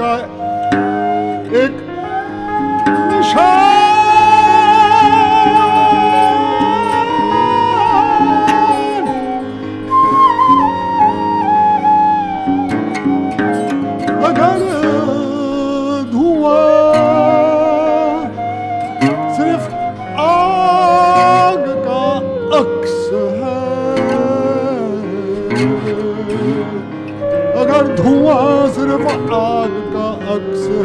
का एक up so.